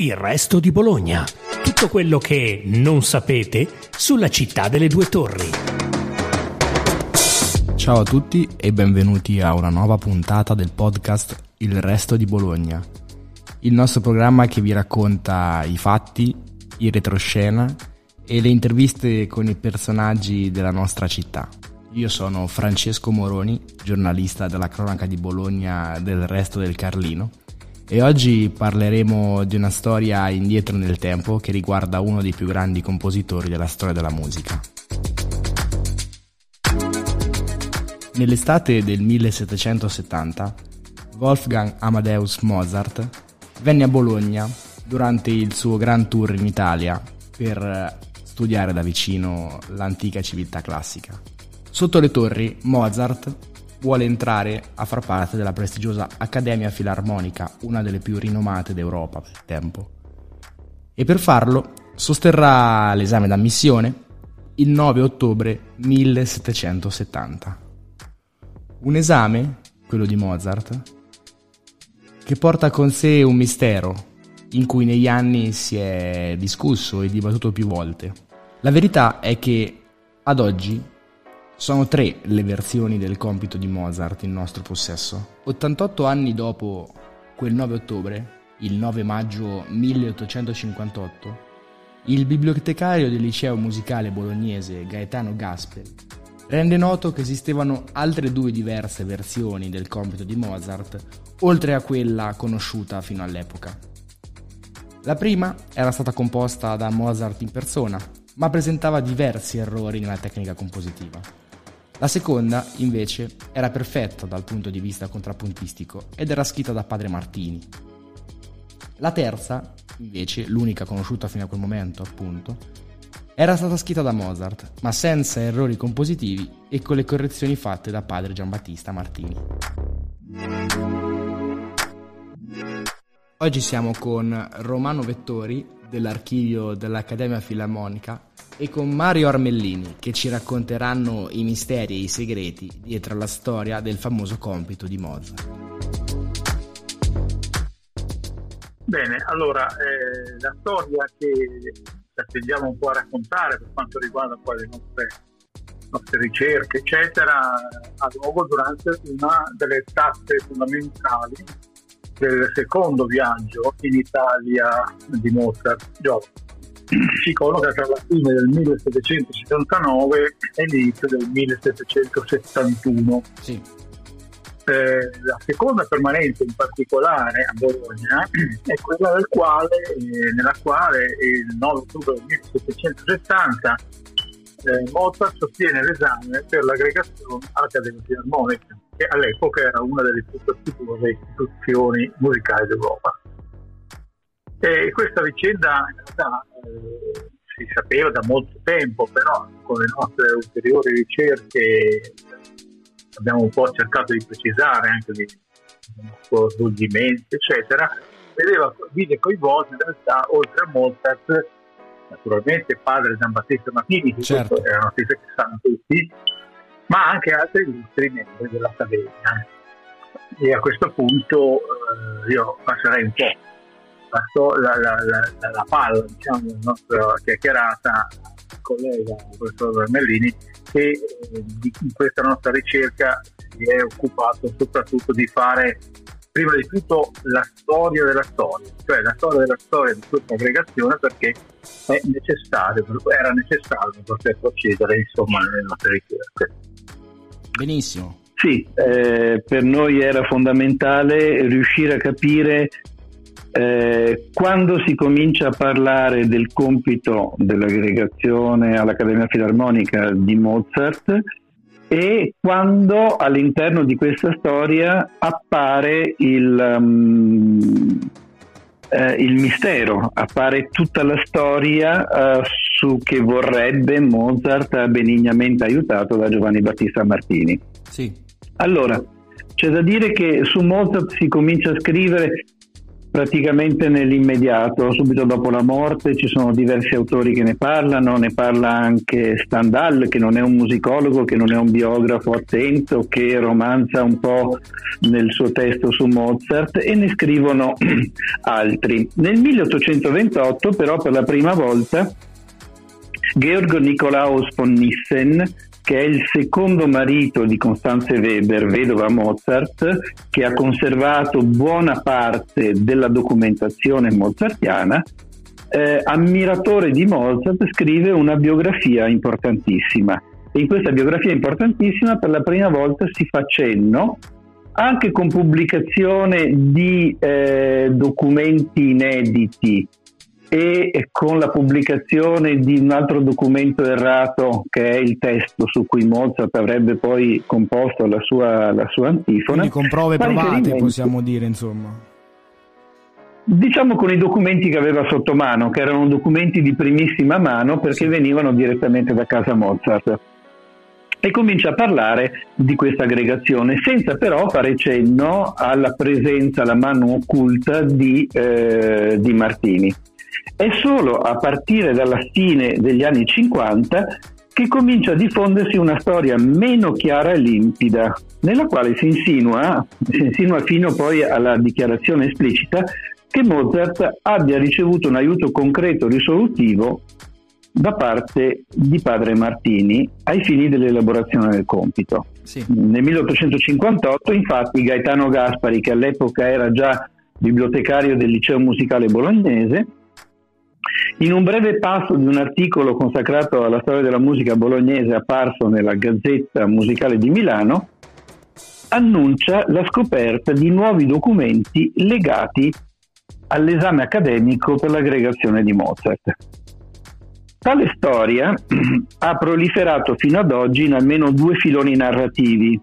Il resto di Bologna. Tutto quello che non sapete sulla città delle due torri. Ciao a tutti e benvenuti a una nuova puntata del podcast Il resto di Bologna. Il nostro programma che vi racconta i fatti, il retroscena e le interviste con i personaggi della nostra città. Io sono Francesco Moroni, giornalista della cronaca di Bologna del resto del Carlino e oggi parleremo di una storia indietro nel tempo che riguarda uno dei più grandi compositori della storia della musica. Nell'estate del 1770, Wolfgang Amadeus Mozart venne a Bologna durante il suo Grand Tour in Italia per studiare da vicino l'antica civiltà classica. Sotto le torri, Mozart vuole entrare a far parte della prestigiosa Accademia Filarmonica, una delle più rinomate d'Europa per tempo. E per farlo sosterrà l'esame d'ammissione il 9 ottobre 1770. Un esame, quello di Mozart, che porta con sé un mistero in cui negli anni si è discusso e dibattuto più volte. La verità è che ad oggi sono tre le versioni del compito di Mozart in nostro possesso. 88 anni dopo quel 9 ottobre, il 9 maggio 1858, il bibliotecario del liceo musicale bolognese Gaetano Gasperi rende noto che esistevano altre due diverse versioni del compito di Mozart, oltre a quella conosciuta fino all'epoca. La prima era stata composta da Mozart in persona, ma presentava diversi errori nella tecnica compositiva. La seconda, invece, era perfetta dal punto di vista contrappuntistico ed era scritta da padre Martini. La terza, invece, l'unica conosciuta fino a quel momento, appunto, era stata scritta da Mozart, ma senza errori compositivi e con le correzioni fatte da padre Giambattista Martini. Oggi siamo con Romano Vettori dell'archivio dell'Accademia Filarmonica e con Mario Armellini che ci racconteranno i misteri e i segreti dietro alla storia del famoso compito di Mozart. Bene, allora eh, la storia che ci attendiamo un po' a raccontare per quanto riguarda poi le nostre, nostre ricerche, eccetera, ha luogo durante una delle tappe fondamentali del secondo viaggio in Italia di Mozart giovane si colloca tra la fine del 1779 e l'inizio del 1771. Sì. Eh, la seconda permanenza in particolare a Bologna è quella quale, eh, nella quale il 9 ottobre del 1760 eh, Mozart sostiene l'esame per l'aggregazione all'Accademia Filarmonica, che all'epoca era una delle più prestigiose istituzioni musicali d'Europa. E questa vicenda in realtà eh, si sapeva da molto tempo, però con le nostre ulteriori ricerche abbiamo un po' cercato di precisare anche i suoi svolgimenti, eccetera. Vedeva, vide coinvolti in realtà, oltre a Mozart, naturalmente padre Giambattista Martini, che certo. è una che sanno tutti, ma anche altri illustri membri dell'Accademia. E a questo punto eh, io passerei un po' la, la, la, la palla diciamo, della nostra chiacchierata collega il professor Vermellini che eh, in questa nostra ricerca si è occupato soprattutto di fare prima di tutto la storia della storia, cioè la storia della storia di questa aggregazione perché è necessario, era necessario per poter procedere insomma nelle nostre ricerche. Benissimo. Sì, eh, per noi era fondamentale riuscire a capire eh, quando si comincia a parlare del compito dell'aggregazione all'Accademia Filarmonica di Mozart e quando all'interno di questa storia appare il, um, eh, il mistero, appare tutta la storia uh, su che vorrebbe Mozart benignamente aiutato da Giovanni Battista Martini. Sì. Allora, c'è da dire che su Mozart si comincia a scrivere praticamente nell'immediato, subito dopo la morte ci sono diversi autori che ne parlano, ne parla anche Stendhal che non è un musicologo, che non è un biografo attento, che romanza un po' nel suo testo su Mozart e ne scrivono altri. Nel 1828 però per la prima volta Georg Nikolaus von Nissen che è il secondo marito di Constanze Weber, vedova Mozart, che ha conservato buona parte della documentazione mozartiana, eh, ammiratore di Mozart, scrive una biografia importantissima. E in questa biografia importantissima per la prima volta si fa cenno anche con pubblicazione di eh, documenti inediti e con la pubblicazione di un altro documento errato che è il testo su cui Mozart avrebbe poi composto la sua, la sua antifona. Quindi con prove provate possiamo dire insomma. Diciamo con i documenti che aveva sotto mano, che erano documenti di primissima mano perché venivano direttamente da casa Mozart. E comincia a parlare di questa aggregazione, senza però fare cenno alla presenza, alla mano occulta di, eh, di Martini. È solo a partire dalla fine degli anni 50 che comincia a diffondersi una storia meno chiara e limpida, nella quale si insinua, si insinua fino poi alla dichiarazione esplicita che Mozart abbia ricevuto un aiuto concreto risolutivo da parte di padre Martini ai fini dell'elaborazione del compito. Sì. Nel 1858 infatti Gaetano Gaspari, che all'epoca era già bibliotecario del liceo musicale bolognese, in un breve passo di un articolo consacrato alla storia della musica bolognese apparso nella Gazzetta Musicale di Milano, annuncia la scoperta di nuovi documenti legati all'esame accademico per l'aggregazione di Mozart. Tale storia ha proliferato fino ad oggi in almeno due filoni narrativi.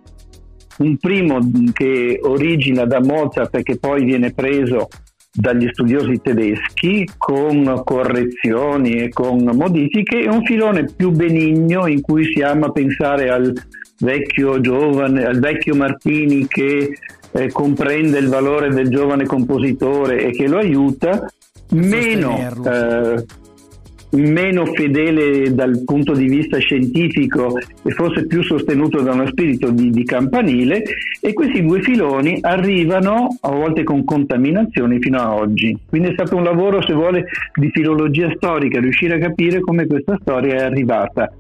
Un primo che origina da Mozart e che poi viene preso dagli studiosi tedeschi con correzioni e con modifiche e un filone più benigno in cui si ama pensare al vecchio giovane, al vecchio Martini che eh, comprende il valore del giovane compositore e che lo aiuta, meno eh, meno fedele dal punto di vista scientifico e forse più sostenuto da uno spirito di, di, campanile e questi due filoni arrivano a volte con contaminazioni fino a oggi. Quindi è stato un lavoro, se vuole, di filologia storica, riuscire a capire come questa storia è arrivata.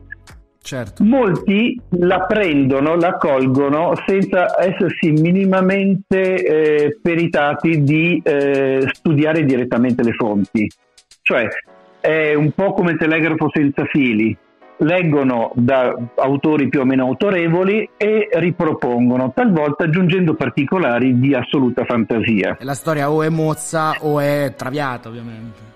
Certo. Molti la prendono, la colgono senza essersi minimamente eh, peritati di eh, studiare direttamente le fonti. Cioè, è un po' come il telegrafo senza fili, leggono da autori più o meno autorevoli e ripropongono, talvolta aggiungendo particolari di assoluta fantasia. E la storia o è mozza o è traviata, ovviamente.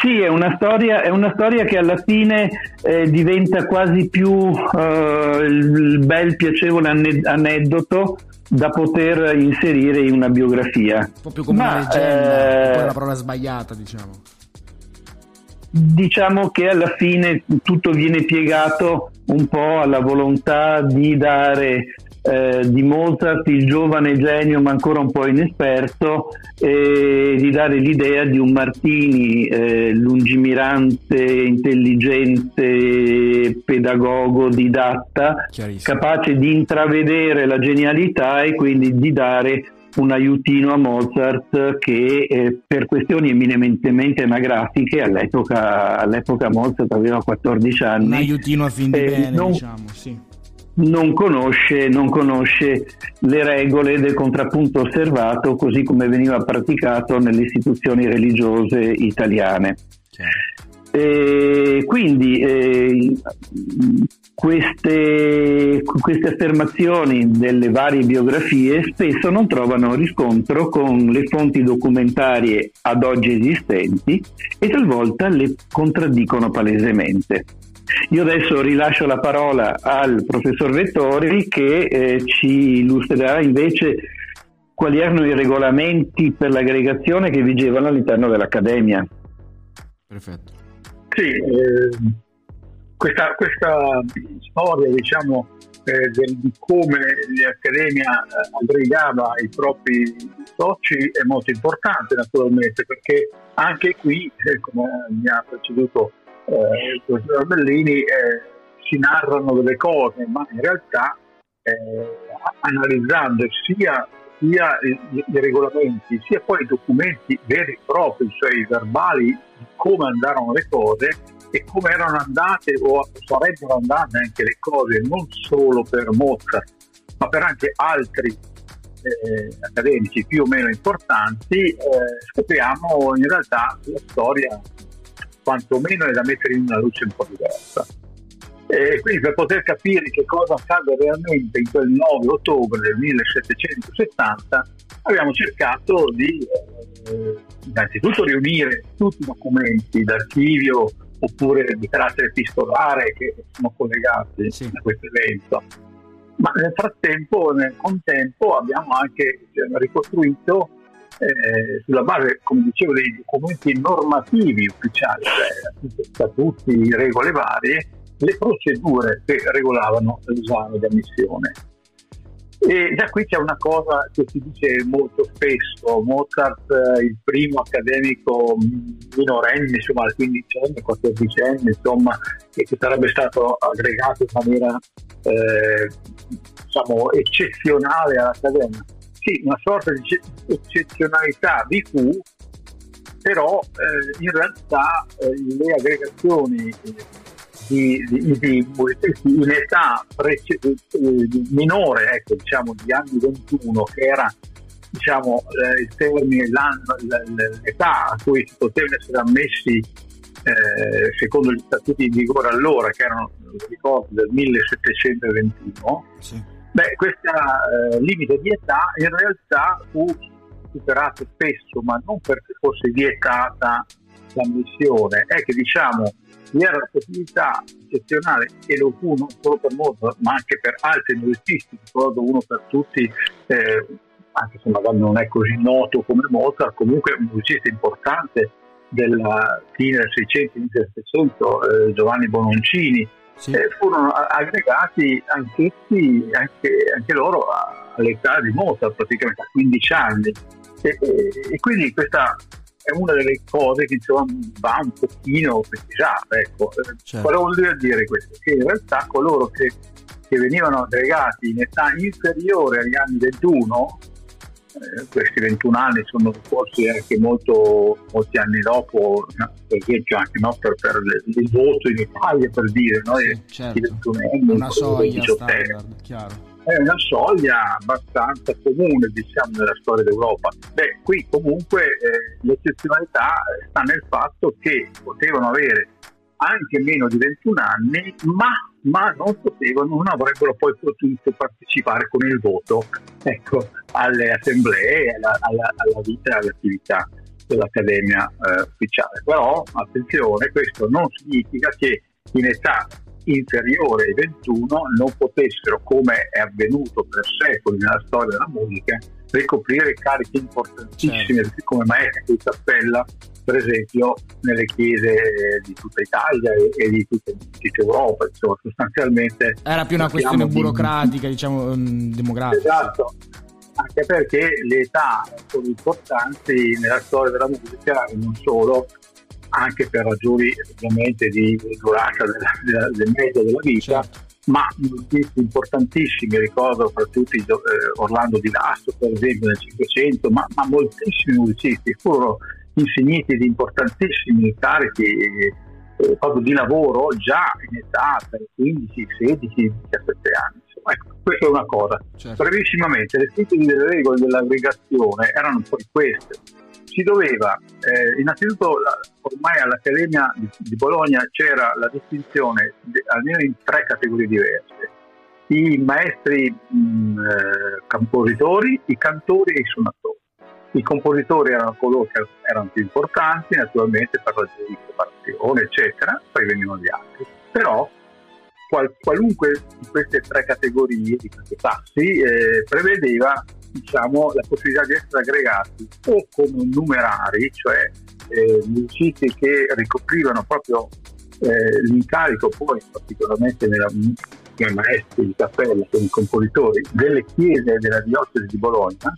Sì, è una storia, è una storia che alla fine eh, diventa quasi più eh, il bel piacevole aneddoto da poter inserire in una biografia. Un po' più come Ma, una leggenda, eh, poi la parola sbagliata, diciamo diciamo che alla fine tutto viene piegato un po' alla volontà di dare eh, di Mozart il giovane genio ma ancora un po' inesperto e di dare l'idea di un Martini eh, lungimirante, intelligente, pedagogo, didatta, capace di intravedere la genialità e quindi di dare un aiutino a Mozart che eh, per questioni eminentemente anagrafiche all'epoca, all'epoca, Mozart aveva 14 anni. Un aiutino a fin di eh, bene, non, diciamo, sì. non, conosce, non conosce le regole del contrappunto osservato così come veniva praticato nelle istituzioni religiose italiane. Certo. E quindi eh, queste, queste, affermazioni delle varie biografie spesso non trovano riscontro con le fonti documentarie ad oggi esistenti e talvolta le contraddicono palesemente. Io adesso rilascio la parola al professor Vettori che eh, ci illustrerà invece quali erano i regolamenti per l'aggregazione che vigevano all'interno dell'Accademia. Perfetto. Sì, eh, questa, questa, storia diciamo, eh, del, di come l'Accademia eh, aggregava i propri soci è molto importante naturalmente perché anche qui, eh, come mi ha preceduto eh, il professor Bellini, eh, si narrano delle cose, ma in realtà analizzando sia, sia i, regolamenti, sia poi i documenti veri e propri, cioè i verbali di come andarono le cose, e come erano andate o sarebbero andate anche le cose non solo per Mozart ma per anche altri eh, accademici più o meno importanti eh, scopriamo in realtà la storia quantomeno è da mettere in una luce un po' diversa. E quindi per poter capire che cosa accade realmente in quel 9 ottobre del 1770 abbiamo cercato di eh, innanzitutto riunire tutti i documenti d'archivio oppure di carattere epistolare che sono collegati sì. a questo evento. Ma nel frattempo, nel contempo, abbiamo anche cioè, ricostruito eh, sulla base, come dicevo, dei documenti normativi ufficiali, cioè statuti, regole varie, le procedure che regolavano l'esame di ammissione. E da qui c'è una cosa che si dice molto spesso, Mozart, eh, il primo accademico minorenne, insomma, al quindicenne, quattordicenne, insomma, che sarebbe stato aggregato in maniera eh, diciamo, eccezionale all'Accademia. Sì, una sorta di eccezionalità vi fu, però eh, in realtà eh, le aggregazioni di, di, di in età prece- minore, ecco, diciamo di anni 21, che era diciamo, eh, il termine, l'età a cui si potevano essere ammessi eh, secondo gli statuti in vigore allora, che erano, ricordo, del 1721, sì. beh, questo eh, limite di età in realtà fu superato spesso, ma non perché fosse vietata l'ammissione, è che diciamo possibilità eccezionale e lo fu non solo per Mozart ma anche per altri musicisti, ricordo uno per tutti, eh, anche se magari non è così noto come Mozart, comunque un musicista importante della fine del 600, inizio del 700, eh, Giovanni Bononcini, sì. eh, furono aggregati anch'essi, anche, anche loro all'età di Mozart, praticamente a 15 anni. E, e, e quindi questa è una delle cose che insomma, va un pochino precisata. Ecco. Certo. Cosa vuol dire questo? Che in realtà coloro che, che venivano aggregati in età inferiore agli anni 21, eh, questi 21 anni sono forse anche molto, molti anni dopo, per esempio anche no, per, per il voto in Italia per dire, no? sì, certo. i 21 anni, una soglia standard, chiaro è una soglia abbastanza comune diciamo, nella storia d'Europa. Beh, qui comunque eh, l'eccezionalità sta nel fatto che potevano avere anche meno di 21 anni, ma, ma non potevano, non avrebbero poi potuto partecipare con il voto ecco, alle assemblee, alla, alla, alla vita e all'attività dell'Accademia eh, ufficiale. Però attenzione, questo non significa che in età inferiore ai 21 non potessero, come è avvenuto per secoli nella storia della musica, ricoprire cariche importantissime certo. come maestro di cappella, per esempio nelle chiese di tutta Italia e, di, tutta, di tutta Europa. Insomma, sostanzialmente era più una questione burocratica, di... diciamo, um, demografica. Esatto anche perché le età sono importanti nella storia della musica e non solo anche per ragioni ovviamente di durata della, della, del medio della vita, certo. ma musicisti importantissimi, ricordo fra tutti eh, Orlando Di Lasso per esempio nel Cinquecento, ma, ma, moltissimi musicisti furono insigniti di importantissimi carichi eh, proprio di lavoro già in età per 15, 16, 17 anni. Ecco, questa è una cosa. Certo. Brevissimamente, le delle regole dell'aggregazione erano poi queste si doveva, eh, innanzitutto ormai all'Accademia di, Bologna c'era la distinzione di, almeno in tre categorie diverse, i maestri mh, eh, compositori, i cantori e i suonatori. I compositori erano coloro che erano più importanti, naturalmente per ragioni di preparazione, eccetera, poi venivano gli altri. Però qual, qualunque di queste tre categorie, di questi passi, eh, prevedeva diciamo, la possibilità di essere aggregati o come numerari, cioè eh, musicisti che ricoprivano proprio eh, l'incarico poi particolarmente nella, come maestri di cappella, come compositori delle chiese della diocesi di Bologna,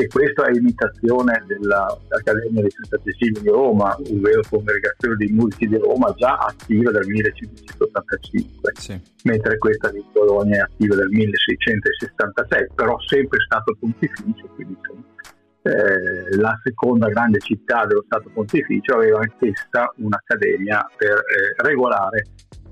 e questo è imitazione dell'Accademia di Santa Cecilia di Roma, ovvero congregazione dei musici di Roma già attiva dal 1585, sì. mentre questa di Bologna è attiva dal 1666, però sempre stato pontificio, quindi eh, la seconda grande città dello Stato Pontificio aveva anch'essa un'accademia per eh, regolare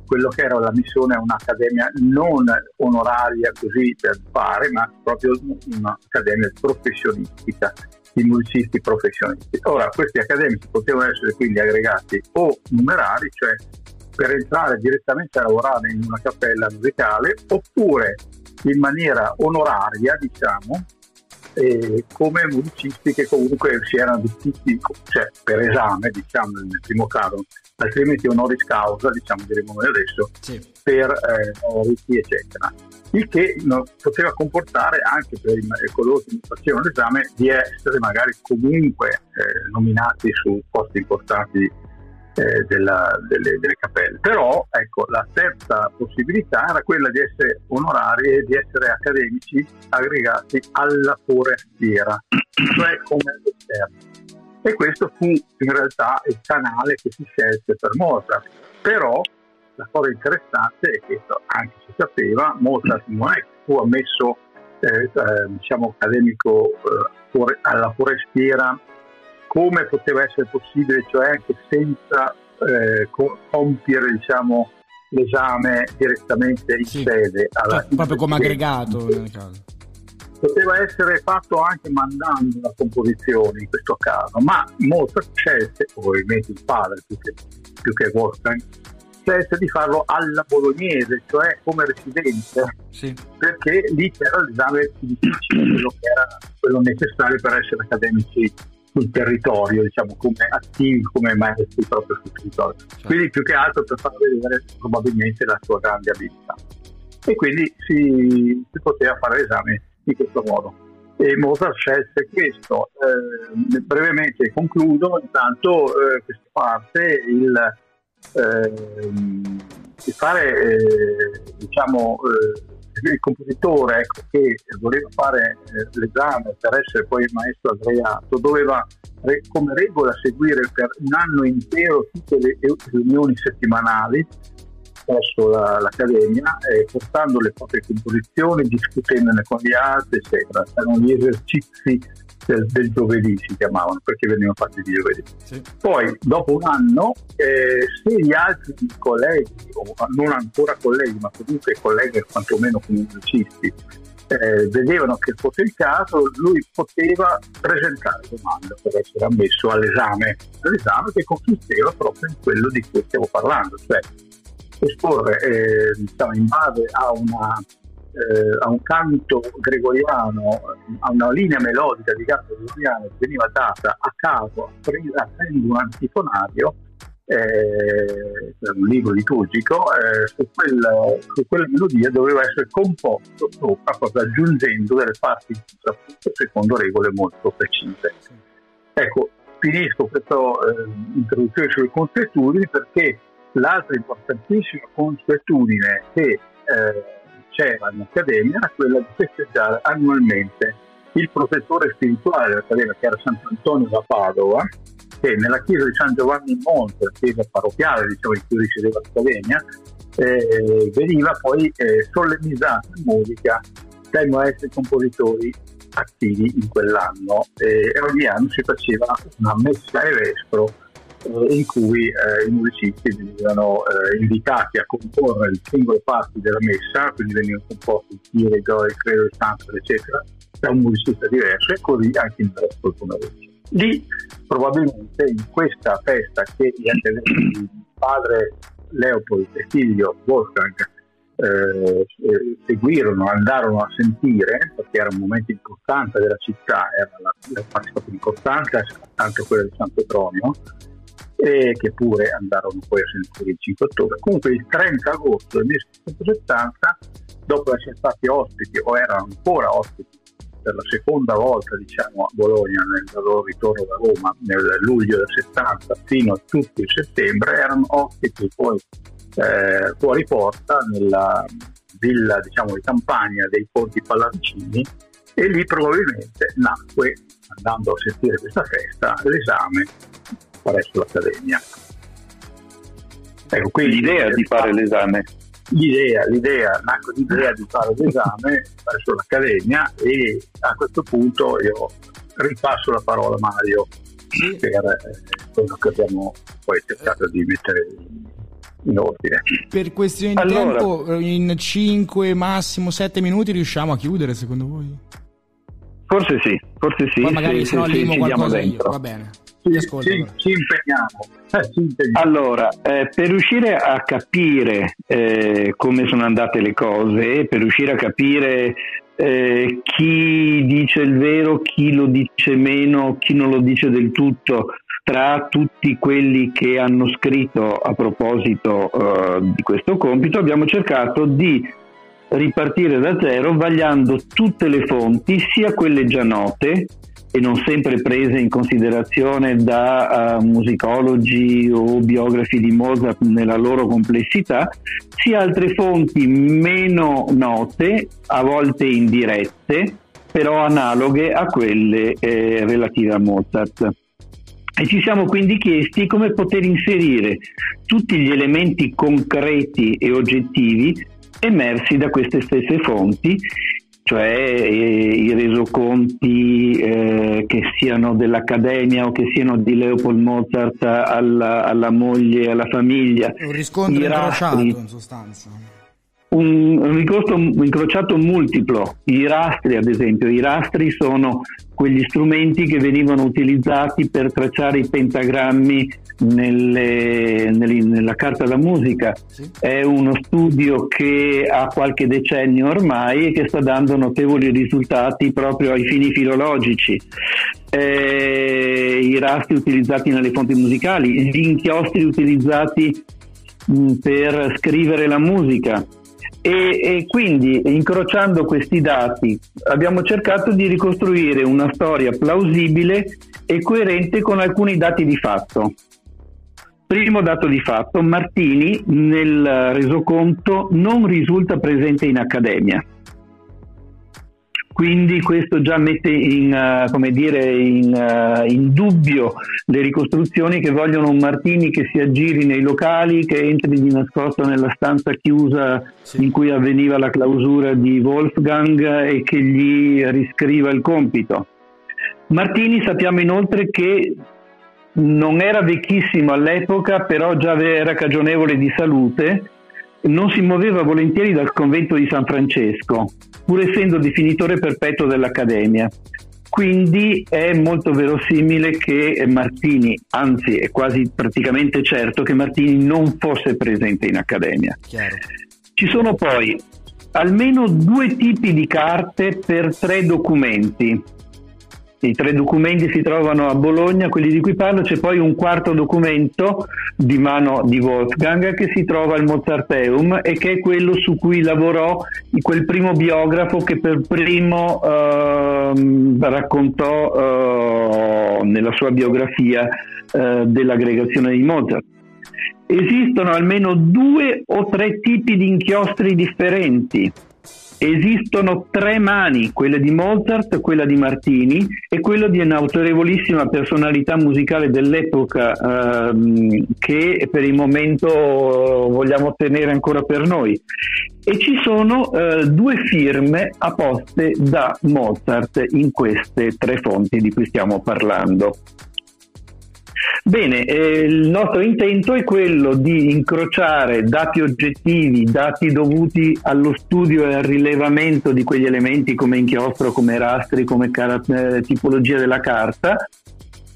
quello che era la missione a un'accademia non onoraria così per fare, ma proprio un'accademia professionistica di musicisti professionisti. Ora, questi accademici potevano essere quindi aggregati o numerari, cioè per entrare direttamente a lavorare in una cappella musicale, oppure in maniera onoraria, diciamo, eh, come musicisti che comunque si erano vestiti cioè, per esame, diciamo nel primo caso, altrimenti honoris causa, diciamo diremo noi adesso, sì. per eh, riti eccetera. Il che no, poteva comportare anche per coloro che facevano l'esame di essere magari comunque eh, nominati su posti importanti eh, della, delle, delle, cappelle. Però ecco, la terza possibilità era quella di essere onorari e di essere accademici aggregati alla forestiera, cioè come esterno. E questo fu in realtà il canale che si scelse per Mozart. Però la cosa interessante è che anche si sapeva, Mozart non è che fu ammesso eh, eh, diciamo accademico eh, alla forestiera come poteva essere possibile, cioè anche senza eh, compiere diciamo, l'esame direttamente in sì. sede. Alla cioè, proprio come aggregato nel caso. Poteva essere fatto anche mandando la composizione in questo caso, ma Mozart scelse, probabilmente il padre più che, più che Wolfgang, scelse di farlo alla bolognese, cioè come residente, sì. perché lì c'era l'esame più difficile, quello che era quello necessario per essere accademici sul territorio, diciamo, come attivi, come maestri proprio sul territorio. Certo. Quindi più che altro per far vedere probabilmente la sua grande abilità. E quindi si, si poteva fare l'esame in questo modo. E Mozart scelse questo. Eh, brevemente concludo, intanto eh, questa parte, il, eh, il fare eh, diciamo, eh, il compositore ecco, che voleva fare eh, l'esame per essere poi il maestro aggregato doveva re, come regola seguire per un anno intero tutte le riunioni settimanali presso la, l'Accademia, eh, portando le proprie composizioni, discutendone con gli altri, eccetera. Erano gli esercizi del, del, giovedì si chiamavano perché venivano fatti di giovedì. Sì. Poi dopo un anno eh, se gli altri colleghi, o non ancora colleghi, ma comunque colleghi quantomeno come musicisti, eh, vedevano che fosse il caso, lui poteva presentare domanda per essere ammesso all'esame, all'esame che consisteva proprio in quello di cui stiamo parlando, cioè esporre eh, diciamo, in base a una eh, a un canto gregoriano, a una linea melodica di canto gregoriano che veniva data a caso aprendo un antifonario, eh, un libro liturgico, eh, su, quel, su, quella melodia doveva essere composto sopra, proprio aggiungendo delle parti appunto, secondo regole molto precise. Ecco, finisco questa eh, introduzione sulle consuetudini perché l'altra importantissima consuetudine che eh, c'era accademia era quella di festeggiare annualmente il professore spirituale dell'accademia, che era Sant'Antonio da Padova, che nella chiesa di San Giovanni in Monte, la chiesa parrocchiale diciamo, in cui risiedeva l'accademia, eh, veniva poi eh, solennizzato in musica dai maestri compositori attivi in quell'anno. E ogni anno si faceva una messa e vespro eh, in cui eh, i musicisti venivano eh, invitati a comporre le singole parti della messa, quindi venivano composti il Chirico, il Credo, il Santo, eccetera, da un musicista diverso e così anche in resto del pomeriggio. Lì probabilmente in questa festa che di padre Leopold e figlio Wolfgang eh, seguirono, andarono a sentire, perché era un momento importante della città, era la, la parte più importante, tanto quella di San E che pure andarono poi a sentire il 5 ottobre. Comunque il 30 agosto del 1770, dopo essere stati ospiti o erano ancora ospiti per la seconda volta diciamo, a Bologna nel loro ritorno da Roma nel luglio del 70 fino a tutto il settembre, erano ospiti poi eh, fuori porta nella villa diciamo, di campagna dei Ponti Pallavicini e lì probabilmente nacque, andando a sentire questa festa, l'esame presso l'Accademia. Ecco, quindi l'idea di fare l'esame. L'idea, l'idea, nacque l'idea di fare l'esame presso l'Accademia e a questo punto io ripasso la parola a Mario per eh, quello che abbiamo poi cercato di mettere in ordine. Per questione di allora, tempo, in 5, massimo 7 minuti riusciamo a chiudere secondo voi? Forse sì, forse sì. Poi magari se no limo qualcosa io, va bene. Ci, ascolto, ci, ci impegniamo. Eh, ci impegniamo. Allora, eh, per riuscire a capire eh, come sono andate le cose, per riuscire a capire eh, chi dice il vero, chi lo dice meno, chi non lo dice del tutto, tra tutti quelli che hanno scritto a proposito uh, di questo compito, abbiamo cercato di ripartire da zero vagliando tutte le fonti, sia quelle già note e non sempre prese in considerazione da uh, musicologi o biografi di Mozart nella loro complessità, sia altre fonti meno note, a volte indirette, però analoghe a quelle eh, relative a Mozart. E ci siamo quindi chiesti come poter inserire tutti gli elementi concreti e oggettivi emersi da queste stesse fonti, cioè eh, i resoconti eh, che siano dell'Accademia o che siano di Leopold Mozart alla, alla moglie alla famiglia. Un riscontro incrociato in sostanza un, un incrociato multiplo, i rastri ad esempio, i rastri sono quegli strumenti che venivano utilizzati per tracciare i pentagrammi nelle, nelle, nella carta da musica. Sì. È uno studio che ha qualche decennio ormai e che sta dando notevoli risultati proprio ai fini filologici. Eh, I rastri utilizzati nelle fonti musicali, gli inchiostri utilizzati mh, per scrivere la musica, e, e, quindi incrociando questi dati abbiamo cercato di ricostruire una storia plausibile e coerente con alcuni dati di fatto. Primo dato di fatto, Martini nel resoconto non risulta presente in accademia quindi questo già mette in, uh, dire, in, uh, in, dubbio le ricostruzioni che vogliono un Martini che si aggiri nei locali, che entri di nascosto nella stanza chiusa sì. in cui avveniva la clausura di Wolfgang e che gli riscriva il compito. Martini sappiamo inoltre che non era vecchissimo all'epoca, però già era cagionevole di salute non si muoveva volentieri dal convento di San Francesco, pur essendo definitore perpetuo dell'Accademia. Quindi è molto verosimile che Martini, anzi è quasi praticamente certo che Martini non fosse presente in Accademia. Chiaro. Ci sono poi almeno due tipi di carte per tre documenti i tre documenti si trovano a Bologna, quelli di cui parlo, c'è poi un quarto documento di mano di Wolfgang che si trova al Mozarteum e che è quello su cui lavorò quel primo biografo che per primo eh, raccontò eh, nella sua biografia eh, dell'aggregazione di Mozart. Esistono almeno due o tre tipi di inchiostri differenti Esistono tre mani, quella di Mozart, quella di Martini e quella di un'autorevolissima personalità musicale dell'epoca ehm, che per il momento vogliamo tenere ancora per noi. E ci sono eh, due firme apposte da Mozart in queste tre fonti di cui stiamo parlando. Bene, eh, il nostro intento è quello di incrociare dati oggettivi, dati dovuti allo studio e al rilevamento di quegli elementi come inchiostro, come rastri, come car- eh, tipologia della carta,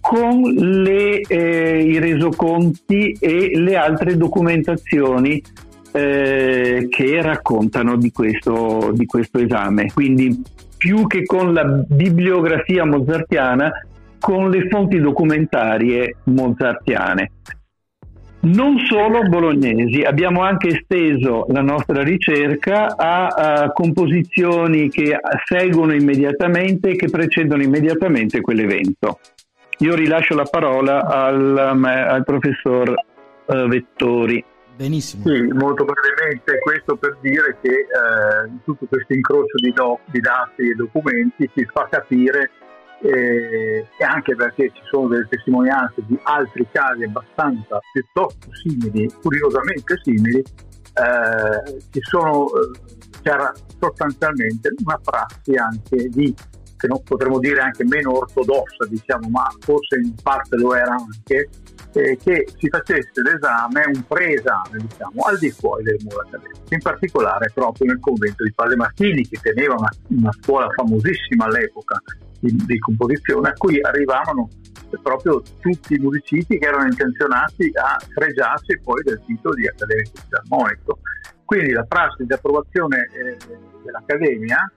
con le, eh, i resoconti e le altre documentazioni eh, che raccontano di questo, di questo esame. Quindi più che con la bibliografia mozartiana, con le fonti documentarie mozartiane. Non solo bolognesi, abbiamo anche esteso la nostra ricerca a, a composizioni che seguono immediatamente e che precedono immediatamente quell'evento. Io rilascio la parola al, al professor uh, Vettori. Benissimo. Sì, molto brevemente, questo per dire che eh, tutto questo incrocio di, doc, di dati e documenti ci fa capire eh, e anche perché ci sono delle testimonianze di altri casi abbastanza piuttosto simili, curiosamente simili, eh, sono, eh, c'era sostanzialmente una prassi anche di, che non potremmo dire anche meno ortodossa, diciamo, ma forse in parte lo era anche, eh, che si facesse l'esame, un preesame, diciamo, al di fuori delle mura accademiche, in particolare proprio nel convento di Padre Martini, che teneva una, una scuola famosissima all'epoca di, di, composizione, a cui arrivavano proprio tutti i musicisti che erano intenzionati a fregiarsi poi del titolo di accademico fisarmonico. Quindi la prassi di approvazione eh, dell'Accademia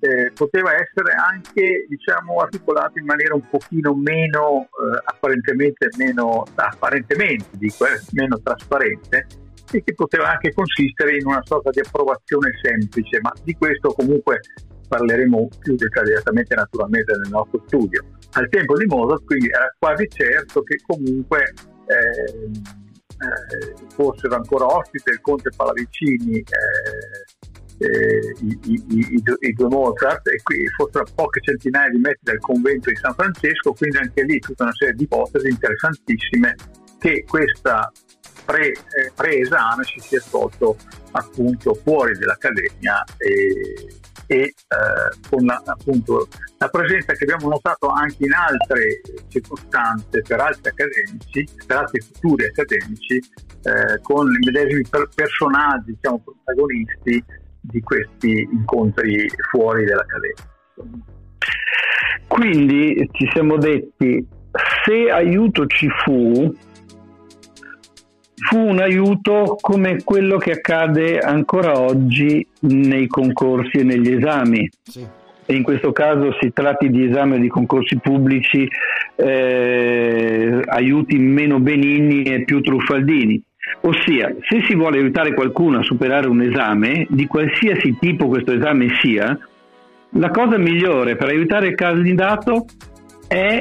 eh, poteva essere anche diciamo, articolato in maniera un pochino meno eh, apparentemente meno apparentemente dico, eh, meno trasparente e che poteva anche consistere in una sorta di approvazione semplice, ma di questo comunque parleremo più dettagliatamente naturalmente nel nostro studio. Al tempo di Mozart quindi era quasi certo che comunque eh, eh, fossero ancora ospite il conte Pallavicini eh, eh, i, i, i, i, due Mozart e qui fossero poche centinaia di metri dal convento di San Francesco, quindi anche lì tutta una serie di ipotesi interessantissime che questa pre, eh, pre-esame si sia svolto appunto fuori dall'Accademia e, e eh, con la, appunto, la presenza che abbiamo notato anche in altre circostanze per altri accademici, per altri futuri accademici, eh, con i medesimi per- personaggi, diciamo, protagonisti di questi incontri fuori dall'Accademia. Quindi ci siamo detti, se aiuto ci fu, fu un aiuto come quello che accade ancora oggi nei concorsi e negli esami. Sì. E in questo caso si tratti di esami di concorsi pubblici, eh, aiuti meno benigni e più truffaldini. Ossia, se si vuole aiutare qualcuno a superare un esame, di qualsiasi tipo questo esame sia, la cosa migliore per aiutare il candidato è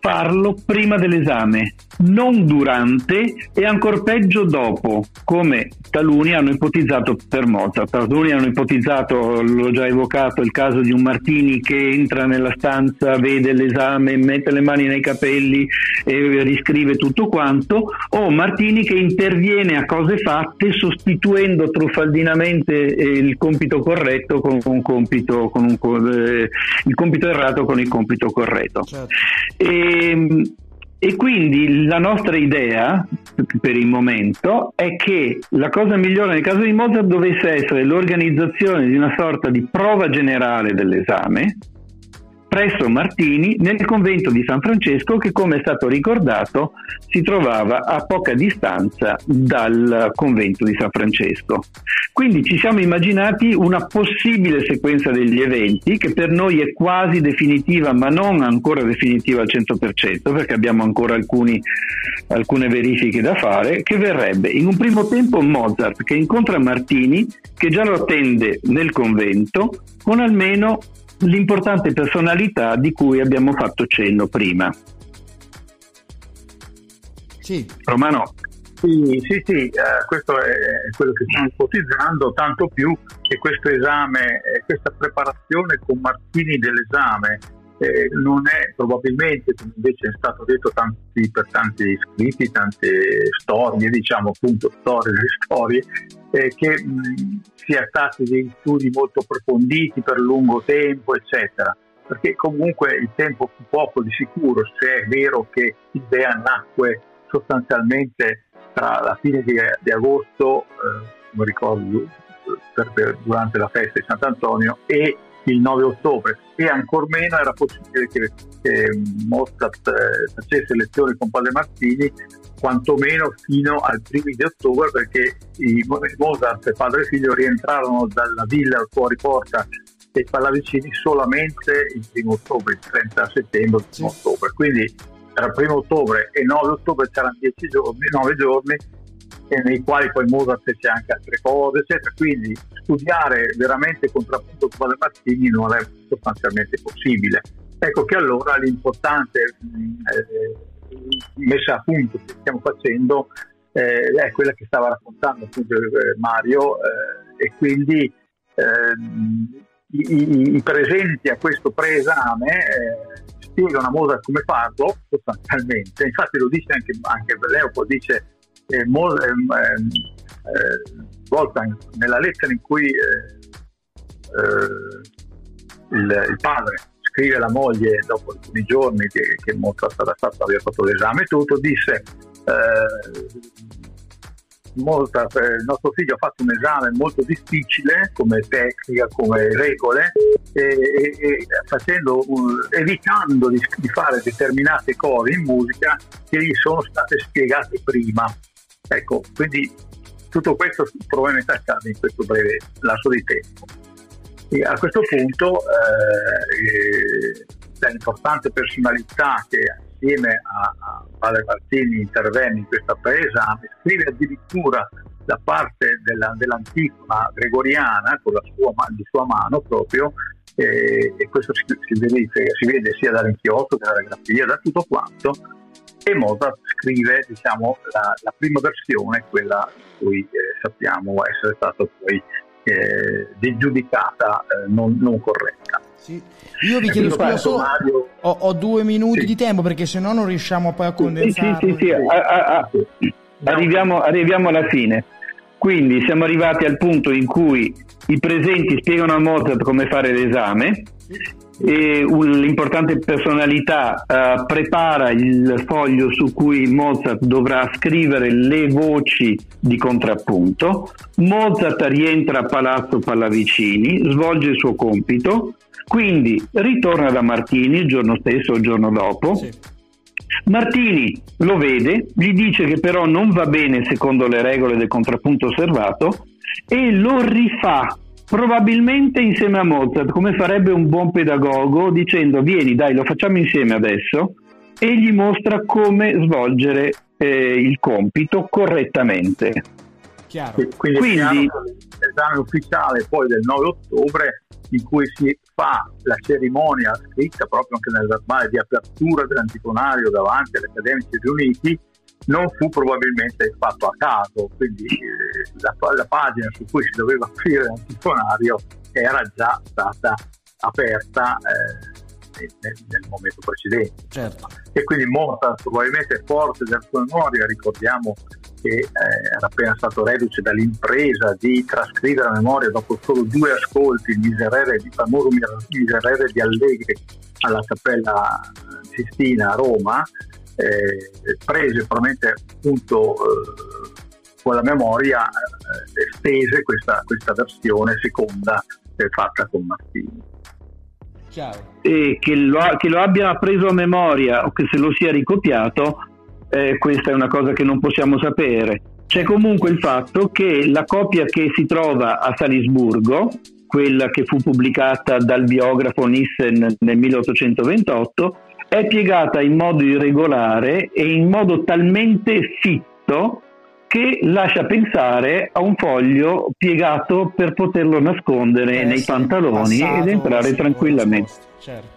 farlo prima dell'esame, non durante e ancora peggio dopo, come taluni hanno ipotizzato per Mozart. Taluni hanno ipotizzato, l'ho già evocato, il caso di un Martini che entra nella stanza, vede l'esame, mette le mani nei capelli e riscrive tutto quanto, o Martini che interviene a cose fatte sostituendo truffaldinamente il compito corretto con un compito, con un, eh, il compito errato con il compito corretto. Certo. E, ehm, e quindi la nostra idea per il momento è che la cosa migliore nel caso di Mozart dovesse essere l'organizzazione di una sorta di prova generale dell'esame presso Martini nel convento di San Francesco che come è stato ricordato si trovava a poca distanza dal convento di San Francesco. Quindi ci siamo immaginati una possibile sequenza degli eventi che per noi è quasi definitiva ma non ancora definitiva al 100% perché abbiamo ancora alcuni, alcune verifiche da fare che verrebbe in un primo tempo Mozart che incontra Martini che già lo attende nel convento con almeno l'importante personalità di cui abbiamo fatto cenno prima. Sì. Romano. Sì, sì, sì eh, questo è quello che stiamo ipotizzando, tanto più che questo esame, questa preparazione con Martini dell'esame eh, non è probabilmente, come invece è stato detto tanti, per tanti scritti, tante storie, diciamo appunto storie delle storie, eh, che mh, sia stati dei studi molto approfonditi per lungo tempo, eccetera. Perché comunque il tempo fu poco di sicuro, se è vero che l'idea nacque sostanzialmente tra la fine di, di agosto, eh, come ricordo, per, per, durante la festa di Sant'Antonio, e il 9 ottobre e ancor meno era possibile che, che Mozart eh, facesse lezioni con Padre Martini quantomeno fino al primo di ottobre perché i Mozart e padre e figlio rientrarono dalla villa fuori porta dei Pallavicini solamente il primo ottobre, il 30 settembre, il primo ottobre. Quindi tra primo ottobre e 9 ottobre c'erano 10 giorni, 9 giorni nei quali poi Mozart fece anche altre cose, eccetera. Quindi studiare veramente contrappunto con Martini non è sostanzialmente possibile. Ecco che allora l'importante eh, messa a punto che stiamo facendo eh, è quella che stava raccontando appunto eh, Mario eh, e quindi ehm, i, i, presenti a questo preesame eh, spiegano a Mozart come farlo sostanzialmente, infatti lo dice anche, anche Leopold, dice eh, eh, Wolfgang nella lettera in cui il, il padre scrive alla moglie dopo alcuni giorni che, che Mozart era stato, aveva fatto l'esame e tutto, disse eh, Mozart, eh, il nostro figlio ha fatto un esame molto difficile come tecnica, come regole e, e, facendo, evitando di, di, fare determinate cose in musica che gli sono state spiegate prima. Ecco, quindi tutto questo probabilmente accade in questo breve lasso di tempo. E a questo punto eh, l'importante personalità che assieme a, a Padre Martini intervenne in questa presa, scrive addirittura la parte della, dell'antifona gregoriana con la sua, di sua mano proprio e, e questo si, si, vede, si, vede, sia dall'inchiostro che dalla grafia, da tutto quanto Mozart scrive diciamo, la, la prima versione, quella in cui eh, sappiamo essere stata poi eh, giudicata eh, non, non corretta. Sì. Io vi chiedo scusa, solo ho, ho, due minuti sì. di tempo perché se no non riusciamo poi a condensare. Sì, sì, sì, a, a, a, arriviamo, arriviamo alla fine. Quindi siamo arrivati al punto in cui i presenti spiegano a Mozart come fare l'esame e l'importante personalità uh, prepara il foglio su cui Mozart dovrà scrivere le voci di contrappunto. Mozart rientra a Palazzo Pallavicini, svolge il suo compito, quindi ritorna da Martini il giorno stesso o il giorno dopo. Sì. Martini lo vede, gli dice che però non va bene secondo le regole del contrappunto osservato e lo rifà probabilmente insieme a Mozart, come farebbe un buon pedagogo, dicendo vieni dai lo facciamo insieme adesso e gli mostra come svolgere eh, il compito correttamente. Chiaro. Quindi, Quindi l'esame ufficiale poi del 9 ottobre in cui si fa la cerimonia scritta proprio anche nel verbale di apertura dell'antifonario davanti agli accademici riuniti non fu probabilmente fatto a caso, quindi eh, la, la, pagina su cui si doveva aprire l'antifonario era già stata aperta eh, nel, nel, momento precedente. Certo. E quindi Mozart probabilmente forte della sua memoria, ricordiamo che eh, era appena stato reduce dall'impresa di trascrivere la memoria dopo solo due ascolti il miserere di famoso miserere di Allegri alla Cappella Sistina a Roma, eh, prese probabilmente appunto eh, con la memoria eh, stese questa, questa, versione seconda fatta con Martini. E che lo, che lo, abbia preso a memoria o che se lo sia ricopiato, eh, questa è una cosa che non possiamo sapere. C'è comunque il fatto che la copia che si trova a Salisburgo, quella che fu pubblicata dal biografo Nissen nel 1828, è piegata in modo irregolare e in modo talmente fitto che lascia pensare a un foglio piegato per poterlo nascondere eh, nei sì, pantaloni passato, ed entrare tranquillamente. Certo.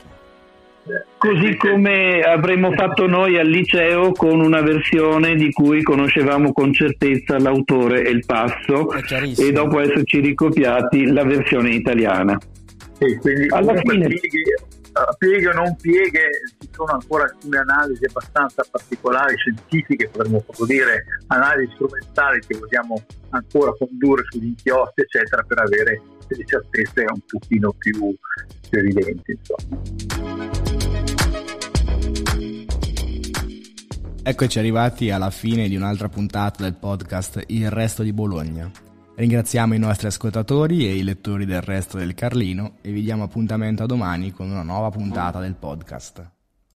Così come avremmo fatto noi al liceo con una versione di cui conoscevamo con certezza l'autore e il passo e dopo esserci ricopiati la versione italiana. Sì, quindi alla fine pieghe o non pieghe, ci sono ancora alcune analisi abbastanza particolari, scientifiche, potremmo proprio dire, analisi strumentali che vogliamo ancora condurre sugli inchiostri, eccetera, per avere delle certezze un pochino più, più evidenti. Insomma. Eccoci arrivati alla fine di un'altra puntata del podcast Il resto di Bologna. Ringraziamo i nostri ascoltatori e i lettori del resto del Carlino e vi diamo appuntamento a domani con una nuova puntata del podcast.